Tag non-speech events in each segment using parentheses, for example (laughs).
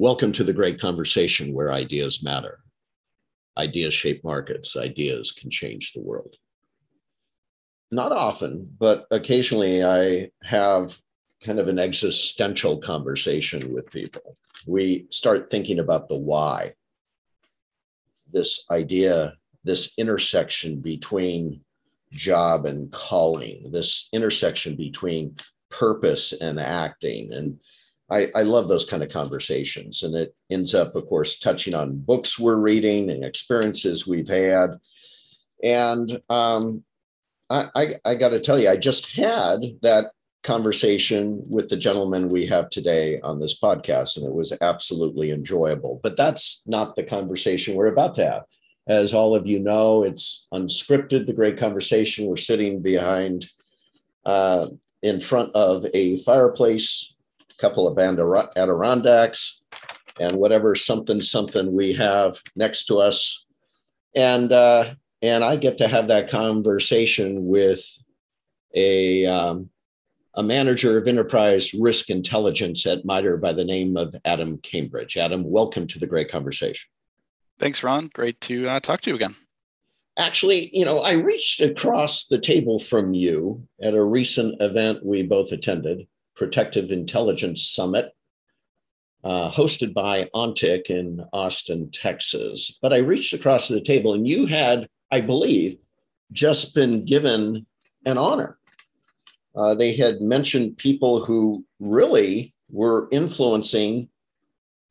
Welcome to the great conversation where ideas matter. Ideas shape markets, ideas can change the world. Not often, but occasionally I have kind of an existential conversation with people. We start thinking about the why. This idea, this intersection between job and calling, this intersection between purpose and acting. And I, I love those kind of conversations. And it ends up, of course, touching on books we're reading and experiences we've had. And um, I, I, I got to tell you, I just had that conversation with the gentleman we have today on this podcast, and it was absolutely enjoyable. But that's not the conversation we're about to have. As all of you know, it's unscripted, the great conversation. We're sitting behind, uh, in front of a fireplace, couple of Adirondacks, and whatever something something we have next to us. And, uh, and I get to have that conversation with a, um, a manager of enterprise risk intelligence at MITRE by the name of Adam Cambridge. Adam, welcome to the great conversation. Thanks, Ron. Great to uh, talk to you again. Actually, you know, I reached across the table from you at a recent event we both attended, Protective Intelligence Summit, uh, hosted by Ontic in Austin, Texas. But I reached across the table, and you had, I believe, just been given an honor. Uh, they had mentioned people who really were influencing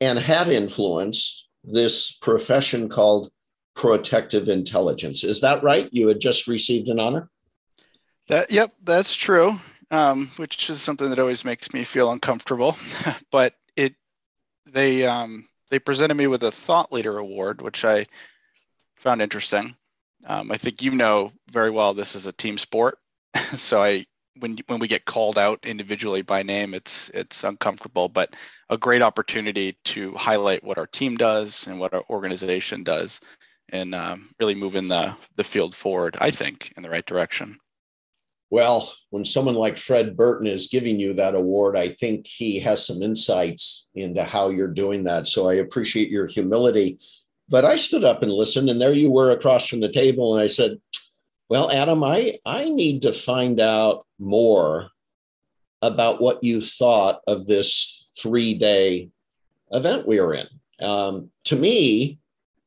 and had influenced this profession called protective intelligence. Is that right? You had just received an honor? That yep, that's true. Um, which is something that always makes me feel uncomfortable. (laughs) but it they um, they presented me with a thought leader award, which I found interesting. Um, I think you know very well this is a team sport, (laughs) so I when when we get called out individually by name, it's it's uncomfortable, but a great opportunity to highlight what our team does and what our organization does, and um, really moving the the field forward. I think in the right direction. Well, when someone like Fred Burton is giving you that award, I think he has some insights into how you're doing that. So I appreciate your humility. But I stood up and listened, and there you were across from the table, and I said, well, Adam, I, I need to find out more about what you thought of this three day event we were in. Um, to me,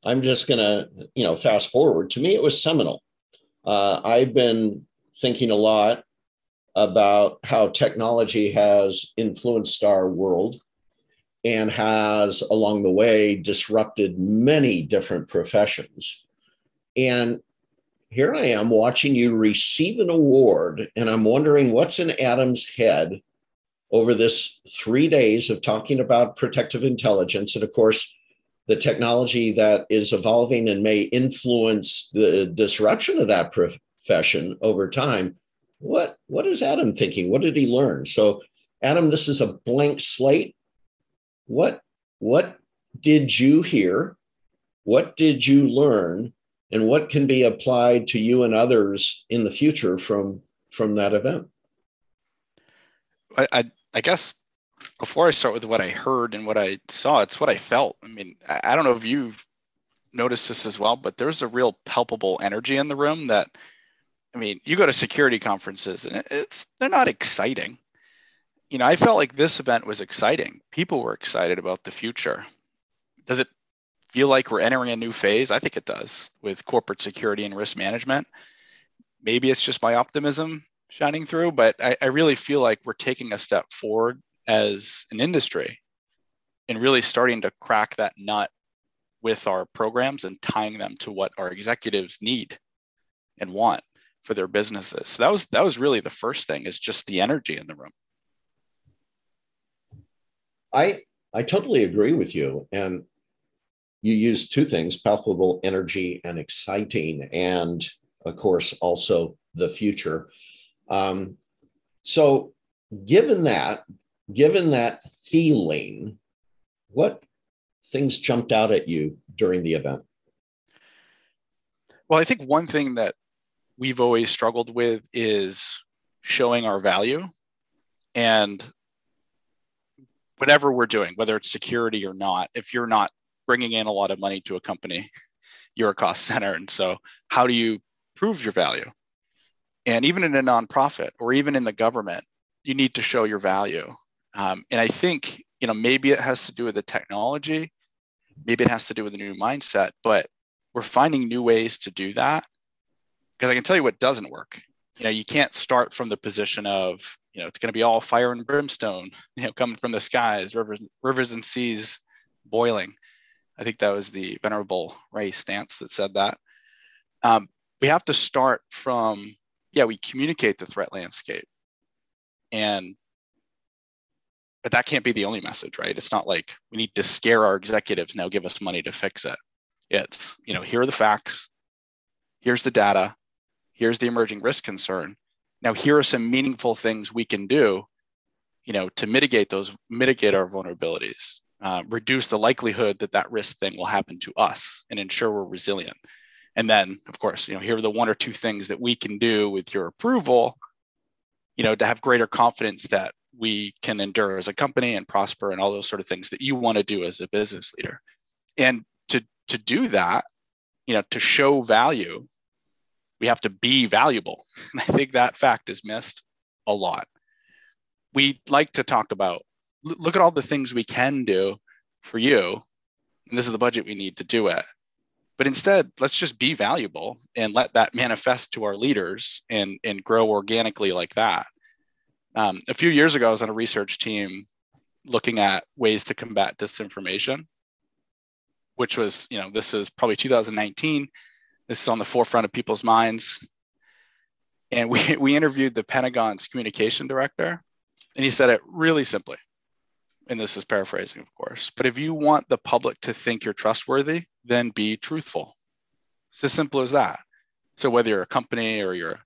I'm just going to, you know, fast forward. To me, it was seminal. Uh, I've been thinking a lot about how technology has influenced our world and has, along the way, disrupted many different professions. And here I am watching you receive an award, and I'm wondering what's in Adam's head over this three days of talking about protective intelligence. And of course, the technology that is evolving and may influence the disruption of that profession over time. What, what is Adam thinking? What did he learn? So, Adam, this is a blank slate. What, what did you hear? What did you learn? and what can be applied to you and others in the future from from that event I, I, I guess before i start with what i heard and what i saw it's what i felt i mean i, I don't know if you've noticed this as well but there's a real palpable energy in the room that i mean you go to security conferences and it's they're not exciting you know i felt like this event was exciting people were excited about the future does it feel like we're entering a new phase? I think it does with corporate security and risk management. Maybe it's just my optimism shining through, but I, I really feel like we're taking a step forward as an industry and really starting to crack that nut with our programs and tying them to what our executives need and want for their businesses. So that was that was really the first thing is just the energy in the room. I I totally agree with you and you use two things palpable energy and exciting, and of course, also the future. Um, so, given that, given that feeling, what things jumped out at you during the event? Well, I think one thing that we've always struggled with is showing our value. And whatever we're doing, whether it's security or not, if you're not bringing in a lot of money to a company, (laughs) you're a cost center. And so, how do you prove your value? And even in a nonprofit or even in the government, you need to show your value. Um, and I think, you know, maybe it has to do with the technology, maybe it has to do with a new mindset, but we're finding new ways to do that. Because I can tell you what doesn't work. You know, you can't start from the position of, you know, it's going to be all fire and brimstone, (laughs) you know, coming from the skies, rivers, rivers and seas boiling. I think that was the Venerable Ray Stantz that said that. Um, we have to start from, yeah, we communicate the threat landscape. And, but that can't be the only message, right? It's not like we need to scare our executives now give us money to fix it. It's, you know, here are the facts, here's the data, here's the emerging risk concern. Now, here are some meaningful things we can do, you know, to mitigate those, mitigate our vulnerabilities, uh, reduce the likelihood that that risk thing will happen to us and ensure we're resilient. And then, of course, you know, here are the one or two things that we can do with your approval, you know, to have greater confidence that we can endure as a company and prosper and all those sort of things that you want to do as a business leader. And to to do that, you know, to show value, we have to be valuable. And (laughs) I think that fact is missed a lot. We like to talk about look at all the things we can do for you, and this is the budget we need to do it. But instead, let's just be valuable and let that manifest to our leaders and, and grow organically like that. Um, a few years ago, I was on a research team looking at ways to combat disinformation, which was, you know, this is probably 2019. This is on the forefront of people's minds. And we, (laughs) we interviewed the Pentagon's communication director, and he said it really simply and this is paraphrasing, of course, but if you want the public to think you're trustworthy, then be truthful. It's as simple as that. So whether you're a company or you're,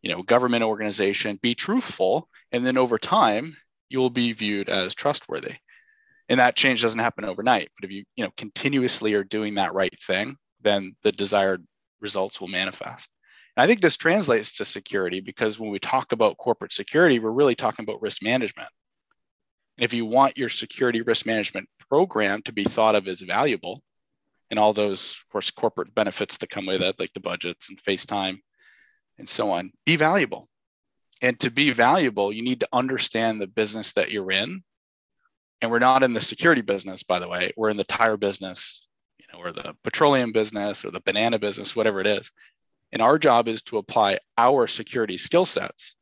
you know, government organization, be truthful, and then over time you'll be viewed as trustworthy. And that change doesn't happen overnight, but if you, you know, continuously are doing that right thing, then the desired results will manifest. And I think this translates to security because when we talk about corporate security, we're really talking about risk management. And if you want your security risk management program to be thought of as valuable, and all those, of course, corporate benefits that come with it, like the budgets and FaceTime and so on, be valuable. And to be valuable, you need to understand the business that you're in. And we're not in the security business, by the way. We're in the tire business, or the petroleum business or the banana business, whatever it is. And our job is to apply our security skill sets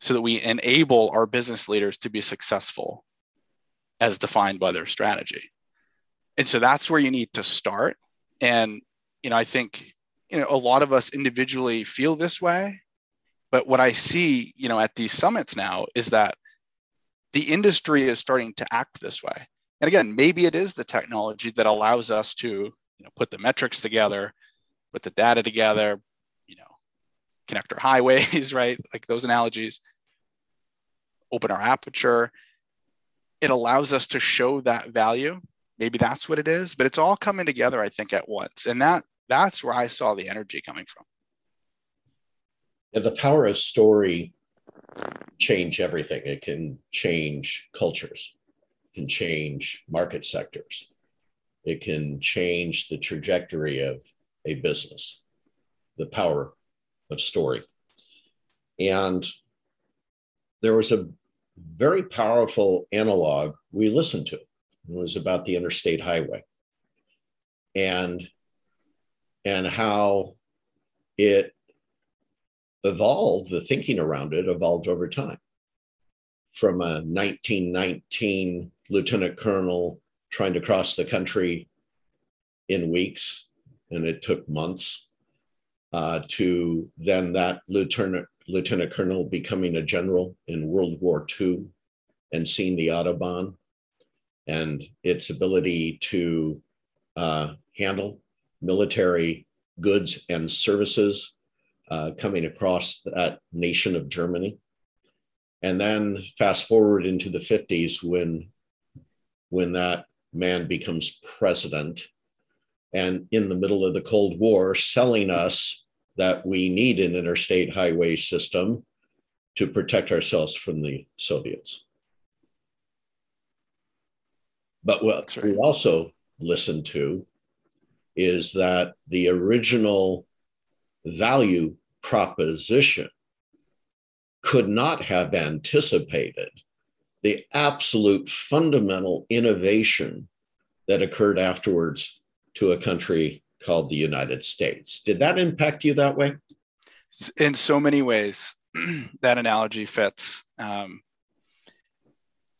so that we enable our business leaders to be successful as defined by their strategy. And so that's where you need to start. And, you know, I think, you know, a lot of us individually feel this way. But what I see, you know, at these summits now is that the industry is starting to act this way. And again, maybe it is the technology that allows us to, you know, put the metrics together, put the data together, you know, connect our (laughs) highways, right? Like those analogies, open our aperture. It allows us to show that value. Maybe that's what it is, but it's all coming together, I think, at once. And that that's where I saw the energy coming from. Yeah, the power of story change everything. It can change cultures, can change market sectors, it can change the trajectory of a business. The power of story. And there was a very powerful analog we listened to. It was about the interstate highway and and how it evolved, the thinking around it evolved over time. From a 1919 lieutenant colonel trying to cross the country in weeks, and it took months uh, to then that lieutenant lieutenant colonel becoming a general in World War II and seeing the Autobahn and its ability to uh, handle military goods and services uh, coming across that nation of Germany. And then fast forward into the 50s when, when that man becomes president and in the middle of the Cold War selling us that we need an interstate highway system to protect ourselves from the Soviets. But what right. we also listen to is that the original value proposition could not have anticipated the absolute fundamental innovation that occurred afterwards to a country called the United States. Did that impact you that way? In so many ways, (clears throat) that analogy fits. Um,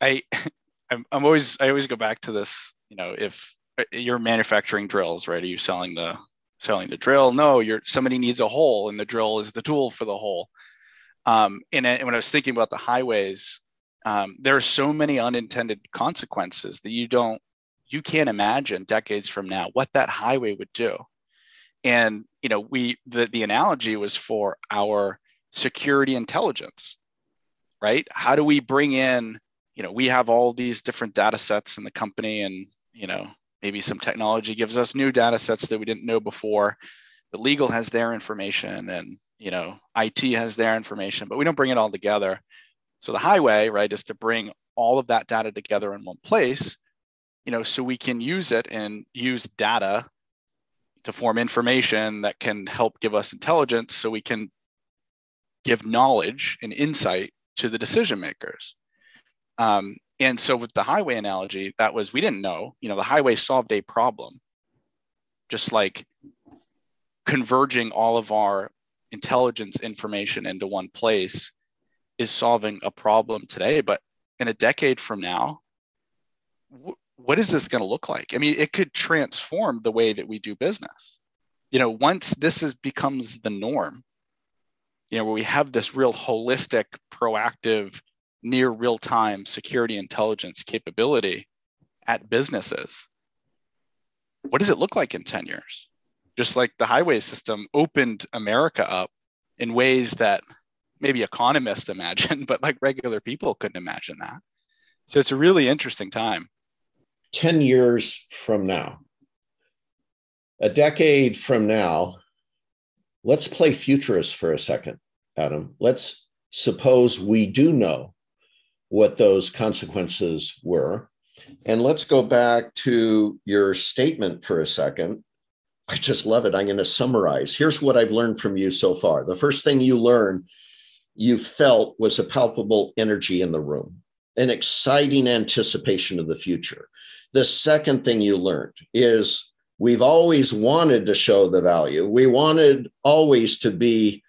I, (laughs) I'm, I'm always, I always go back to this. You know, if uh, you're manufacturing drills, right? Are you selling the selling the drill? No, you're somebody needs a hole, and the drill is the tool for the hole. Um, and, and when I was thinking about the highways, um, there are so many unintended consequences that you don't you can't imagine decades from now what that highway would do. And you know we the, the analogy was for our security intelligence right? How do we bring in you know we have all these different data sets in the company and you know maybe some technology gives us new data sets that we didn't know before. But legal has their information and you know it has their information but we don't bring it all together so the highway, right, is to bring all of that data together in one place, you know, so we can use it and use data to form information that can help give us intelligence so we can give knowledge and insight to the decision makers. Um, and so with the highway analogy, that was we didn't know, you know, the highway solved a problem, just like converging all of our intelligence information into one place is solving a problem today, but in a decade from now, what is this going to look like? I mean, it could transform the way that we do business. You know, once this is becomes the norm, you know, where we have this real holistic, proactive, near real-time security intelligence capability at businesses, what does it look like in 10 years? Just like the highway system opened America up in ways that maybe economists imagine, (laughs) but like regular people couldn't imagine that. So it's a really interesting time. 10 years from now, a decade from now, let's play futurist for a second, Adam. Let's suppose we do know what those consequences were. And let's go back to your statement for a second. I just love it. I'm going to summarize. Here's what I've learned from you so far. The first thing you learn you felt was a palpable energy in the room, an exciting anticipation of the future. The second thing you learned is we've always wanted to show the value. We wanted always to be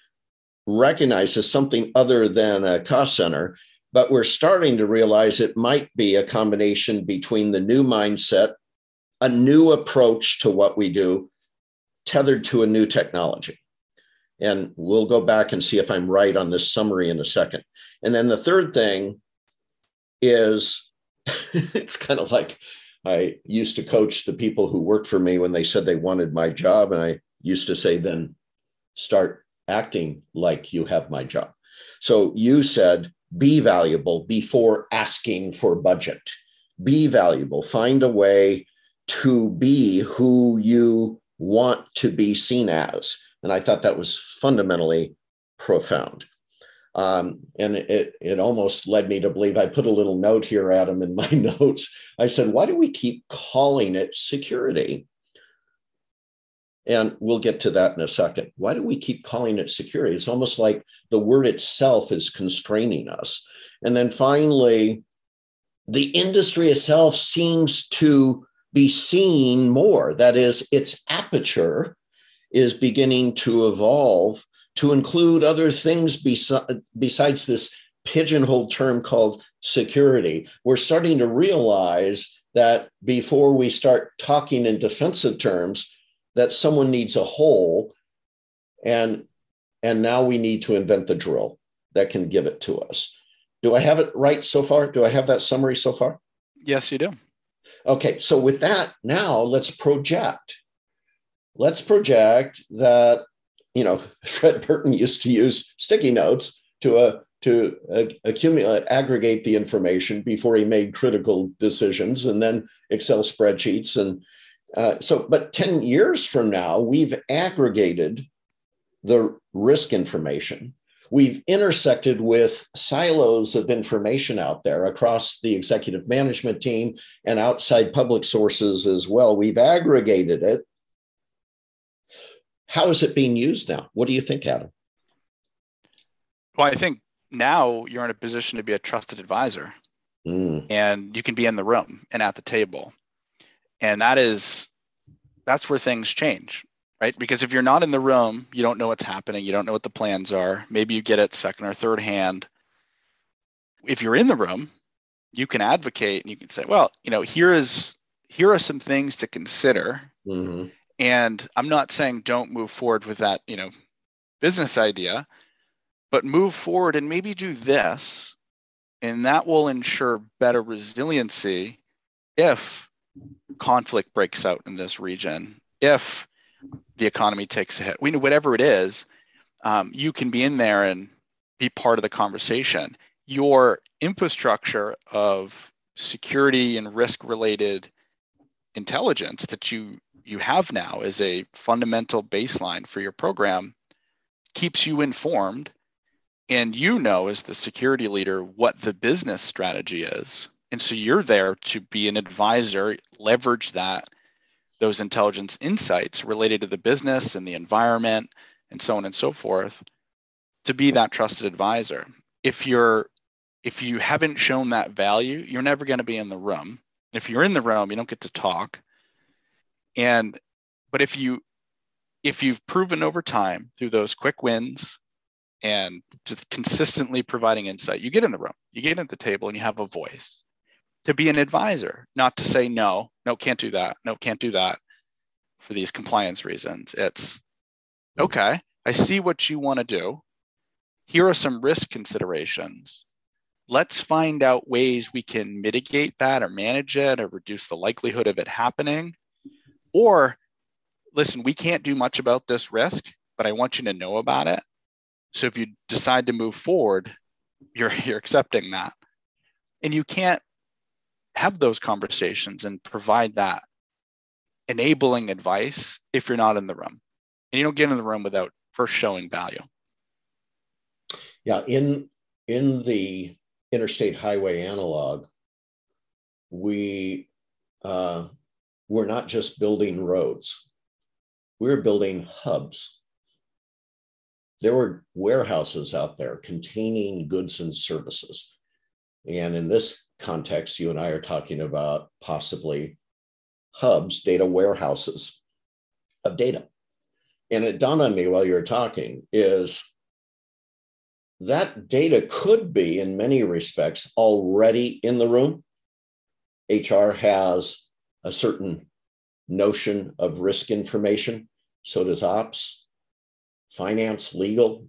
recognized as something other than a cost center, but we're starting to realize it might be a combination between the new mindset, a new approach to what we do, tethered to a new technology. And we'll go back and see if I'm right on this summary in a second. And then the third thing is (laughs) it's kind of like I used to coach the people who worked for me when they said they wanted my job. And I used to say, then start acting like you have my job. So you said, be valuable before asking for budget. Be valuable. Find a way to be who you want to be seen as. And I thought that was fundamentally profound. Um, and it, it almost led me to believe I put a little note here, Adam, in my (laughs) notes. I said, why do we keep calling it security? And we'll get to that in a second. Why do we keep calling it security? It's almost like the word itself is constraining us. And then finally, the industry itself seems to be seeing more. That is, its aperture is beginning to evolve to include other things besi- besides this pigeonhole term called security. We're starting to realize that before we start talking in defensive terms, that someone needs a hole, and and now we need to invent the drill that can give it to us. Do I have it right so far? Do I have that summary so far? Yes, you do. Okay, so with that, now let's project let's project that you know (laughs) Fred Burton used to use sticky notes to uh, to uh, accumulate aggregate the information before he made critical decisions, and then Excel spreadsheets and uh, so. But ten years from now, we've aggregated the risk information. We've intersected with silos of information out there across the executive management team and outside public sources as well. We've aggregated it. How is it being used now? What do you think, Adam? Well, I think now you're in a position to be a trusted advisor mm. and you can be in the room and at the table. And that is, that's where things change right? Because if you're not in the room, you don't know what's happening, you don't know what the plans are. Maybe you get it second or third hand. If you're in the room, you can advocate and you can say, well, you know, here is here are some things to consider. Mm-hmm. And I'm not saying don't move forward with that, you know, business idea, but move forward and maybe do this. And that will ensure better resiliency if conflict breaks out in this region, if the economy takes a hit. We know whatever it is, um, you can be in there and be part of the conversation. Your infrastructure of security and risk related intelligence that you you have now as a fundamental baseline for your program keeps you informed and you know as the security leader what the business strategy is. And so you're there to be an advisor leverage that those intelligence insights related to the business and the environment and so on and so forth to be that trusted advisor. If you're if you haven't shown that value you're never going to be in the room. If you're in the room you don't get to talk and but if you if you've proven over time through those quick wins and just consistently providing insight you get in the room you get at the table and you have a voice to be an advisor, not to say no, no, can't do that, no, can't do that for these compliance reasons. It's mm-hmm. okay, I see what you want to do. Here are some risk considerations. Let's find out ways we can mitigate that or manage it or reduce the likelihood of it happening. Or listen, we can't do much about this risk, but I want you to know about it. So if you decide to move forward, you're, (laughs) you're accepting that. And you can't have those conversations and provide that enabling advice if you're not in the room. And you don't get in the room without first showing value. Yeah, in in the interstate highway analog, we uh, we're not just building roads; we're building hubs. There were warehouses out there containing goods and services, and in this context, you and I are talking about possibly hubs, data warehouses of data. And it dawned on me while you were talking is that data could be, in many respects, already in the room. HR has a certain notion of risk information. So does ops, finance, legal.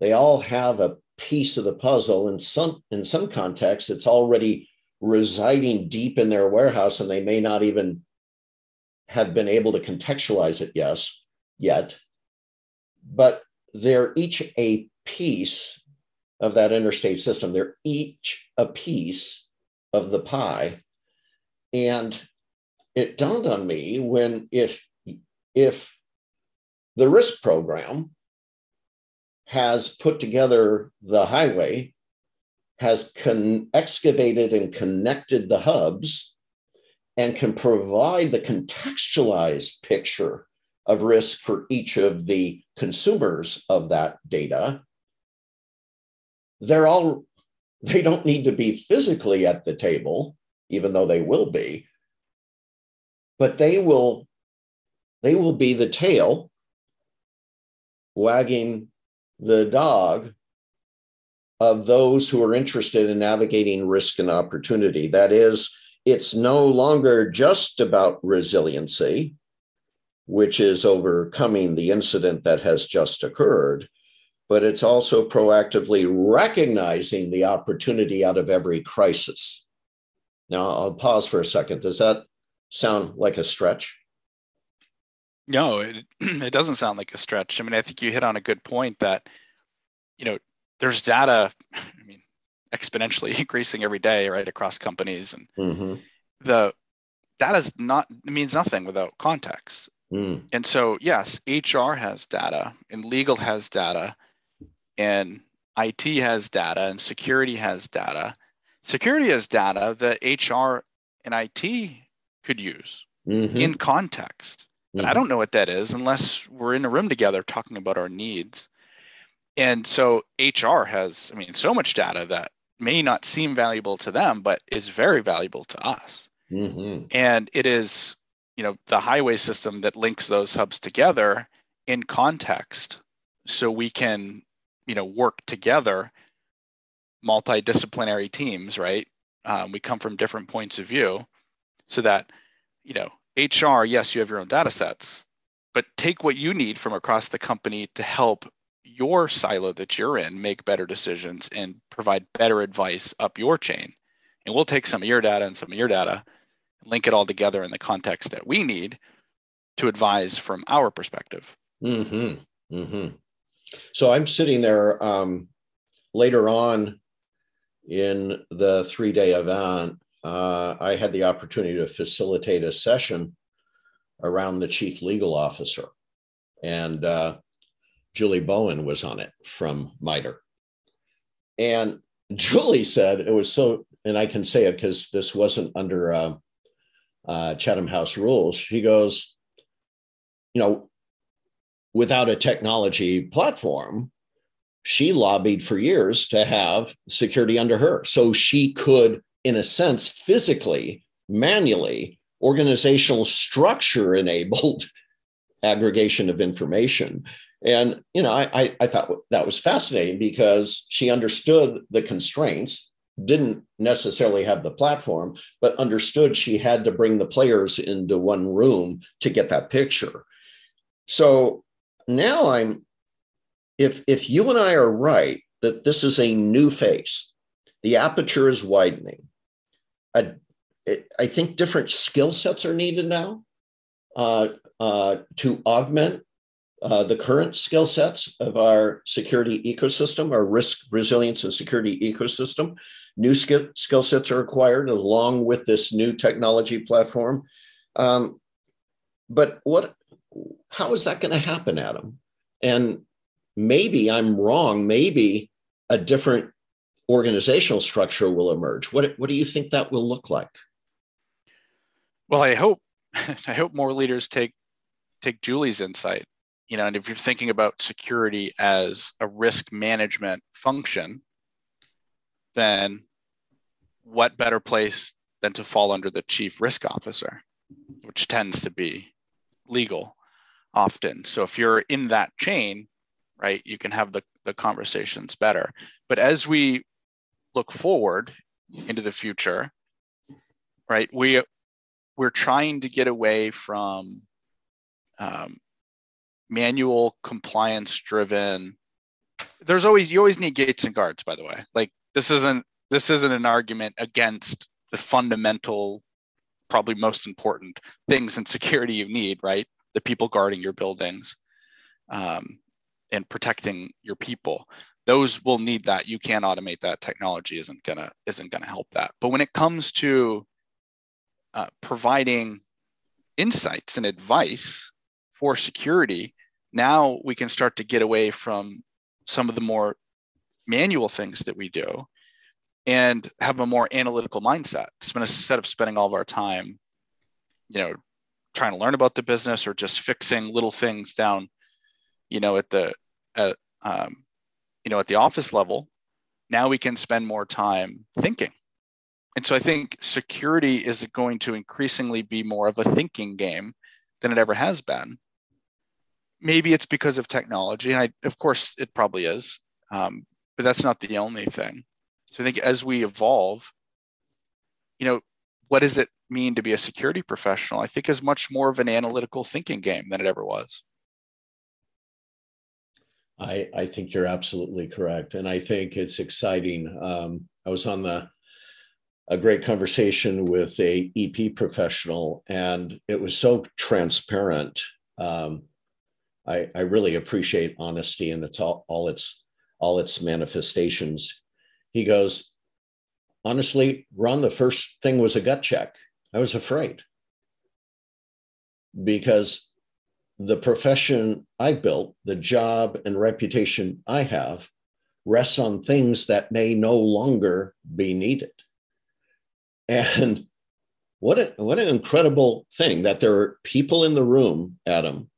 They all have a piece of the puzzle. In some in some contexts, it's already residing deep in their warehouse, and they may not even have been able to contextualize it yes yet. But they're each a piece of that interstate system. They're each a piece of the pie. And it dawned on me when if if the risk program has put together the highway, has con- excavated and connected the hubs, and can provide the contextualized picture of risk for each of the consumers of that data. They're all, they don't need to be physically at the table, even though they will be, but they will, they will be the tail wagging the dog of those who are interested in navigating risk and opportunity. That is, it's no longer just about resiliency, which is overcoming the incident that has just occurred, but it's also proactively recognizing the opportunity out of every crisis. Now, I'll pause for a second. Does that sound like a stretch? No, it, (clears throat) it doesn't sound like a stretch. I mean, I think you hit on a good point that, you know, there's data, I mean, exponentially (laughs) increasing every day, right, across companies. And mm-hmm. the data is not, means nothing without context. Mm. And so, yes, HR has data and legal has data. and IT has data and security has data. Security has data that HR and IT could use mm-hmm. in context. But mm-hmm. I don't know what that is unless we're in a room together talking about our needs. And so HR has, I mean, so much data that may not seem valuable to them, but is very valuable to us. Mm-hmm. And it is, you know, the highway system that links those hubs together in context so we can, you know, work together, multidisciplinary teams, right? Um, we come from different points of view so that, you know, HR, yes, you have your own data sets, but take what you need from across the company to help your silo that you're in make better decisions and provide better advice up your chain. And we'll take some of your data and some of your data, link it all together in the context that we need to advise from our perspective. Mm-hmm. Mm-hmm. So I'm sitting there um, later on in the three day event. Uh, I had the opportunity to facilitate a session around the chief legal officer. And uh, Julie Bowen was on it from MITRE. And (laughs) Julie said it was so, and I can say it because this wasn't under uh, uh, Chatham House rules. She goes, you know, without a technology platform, she lobbied for years to have security under her. So she could, in a sense, physically, manually, organizational structure enabled (laughs) aggregation of information. And you know, I, I thought that was fascinating because she understood the constraints, didn't necessarily have the platform, but understood she had to bring the players into one room to get that picture. So now I'm, if if you and I are right that this is a new face, the aperture is widening. I, I think different skill sets are needed now uh, uh, to augment uh, the current skill sets of our security ecosystem, our risk resilience and security ecosystem. New skill, skill sets are acquired along with this new technology platform. Um, but what, how is that going to happen, Adam? And maybe I'm wrong. Maybe a different organizational structure will emerge. What, what do you think that will look like? Well, I hope (laughs) I hope more leaders take take Julie's insight you know, and if you're thinking about security as a risk management function, then what better place than to fall under the chief risk officer, which tends to be legal often. So if you're in that chain, right, you can have the, the conversations better. But as we look forward into the future, right, we we're trying to get away from um, manual compliance driven. There's always you always need gates and guards by the way. Like this isn't this isn't an argument against the fundamental probably most important things in security you need right? The people guarding your buildings. Um, and protecting your people those will need that. You can't automate that. Technology isn't gonna isn't gonna help that. But when it comes to uh, providing insights and advice for security now we can start to get away from some of the more manual things that we do and have a more analytical mindset. Instead of spending all of our time you know trying to learn about the business or just fixing little things down you know at the at, um, you know at the office level now we can spend more time thinking. And so i think security is going to increasingly be more of a thinking game than it ever has been. Maybe it's because of technology and I, of course it probably is um, but that's not the only thing. So i think as we evolve you know what does it mean to be a security professional? I think is much more of an analytical thinking game than it ever was i i think you're absolutely correct and i think it's exciting um, i was on the a great conversation with a ep professional and it was so transparent um, I, I really appreciate honesty and it's all, all its all its manifestations. He goes, honestly, Ron, the first thing was a gut check. I was afraid because the profession I built, the job and reputation I have, rests on things that may no longer be needed. And what, a, what an incredible thing that there are people in the room, Adam,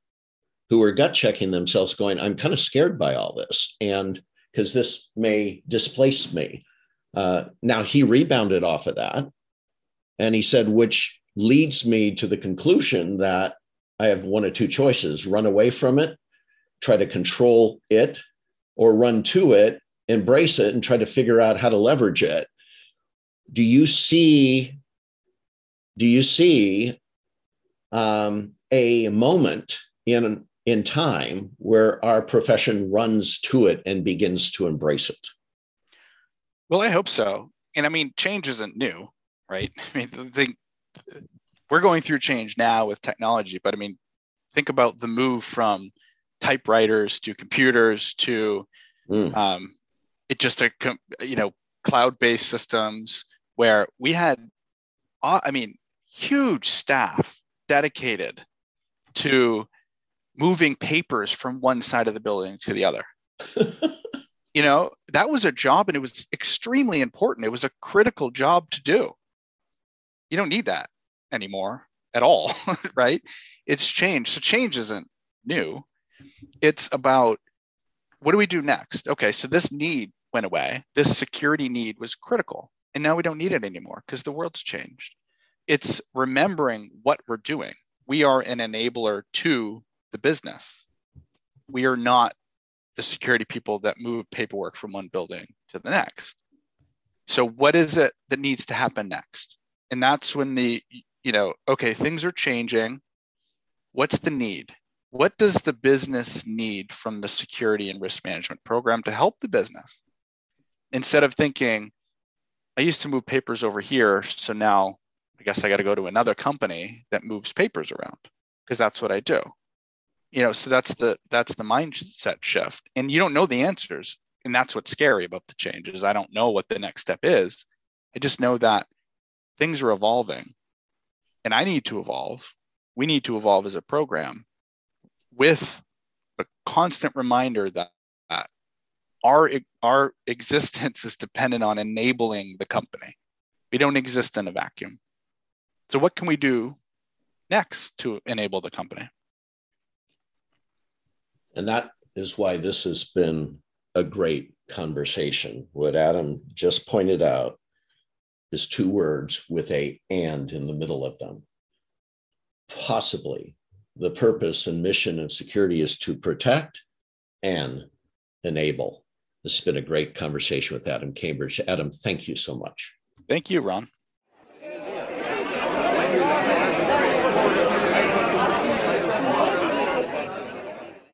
who are gut checking themselves, going, I'm kind of scared by all this. And because this may displace me. Uh, now, he rebounded off of that. And he said, which leads me to the conclusion that I have one or two choices run away from it, try to control it, or run to it, embrace it, and try to figure out how to leverage it. Do you see? Do you see um, a moment in in time where our profession runs to it and begins to embrace it? Well, I hope so. And I mean, change isn't new, right? (laughs) I mean, the, we're going through change now with technology, but I mean, think about the move from typewriters to computers to mm. um, it just a you know cloud-based systems where we had, uh, I mean, huge staff dedicated to moving papers from one side of the building to the other. (laughs) you know, that was a job and it was extremely important. It was a critical job to do. You don't need that anymore at all, (laughs) right? It's changed. So change isn't new. It's about what do we do next? Okay, so this need went away. This security need was critical. And now we don't need it anymore because the world's changed. It's remembering what we're doing. We are an enabler to the business. We are not the security people that move paperwork from one building to the next. So, what is it that needs to happen next? And that's when the you know, okay, things are changing. What's the need? What does the business need from the security and risk management program to help the business? Instead of thinking, I used to move papers over here, so now I guess I got to go to another company that moves papers around because that's what I do. You know, so that's the that's the mindset shift. And you don't know the answers. And that's what's scary about the changes. I don't know what the next step is. I just know that things are evolving and I need to evolve. We need to evolve as a program with a constant reminder that, that our, our existence is dependent on enabling the company. We don't exist in a vacuum. So, what can we do next to enable the company? And that is why this has been a great conversation. What Adam just pointed out is two words with a and in the middle of them. Possibly the purpose and mission of security is to protect and enable. This has been a great conversation with Adam Cambridge. Adam, thank you so much. Thank you, Ron.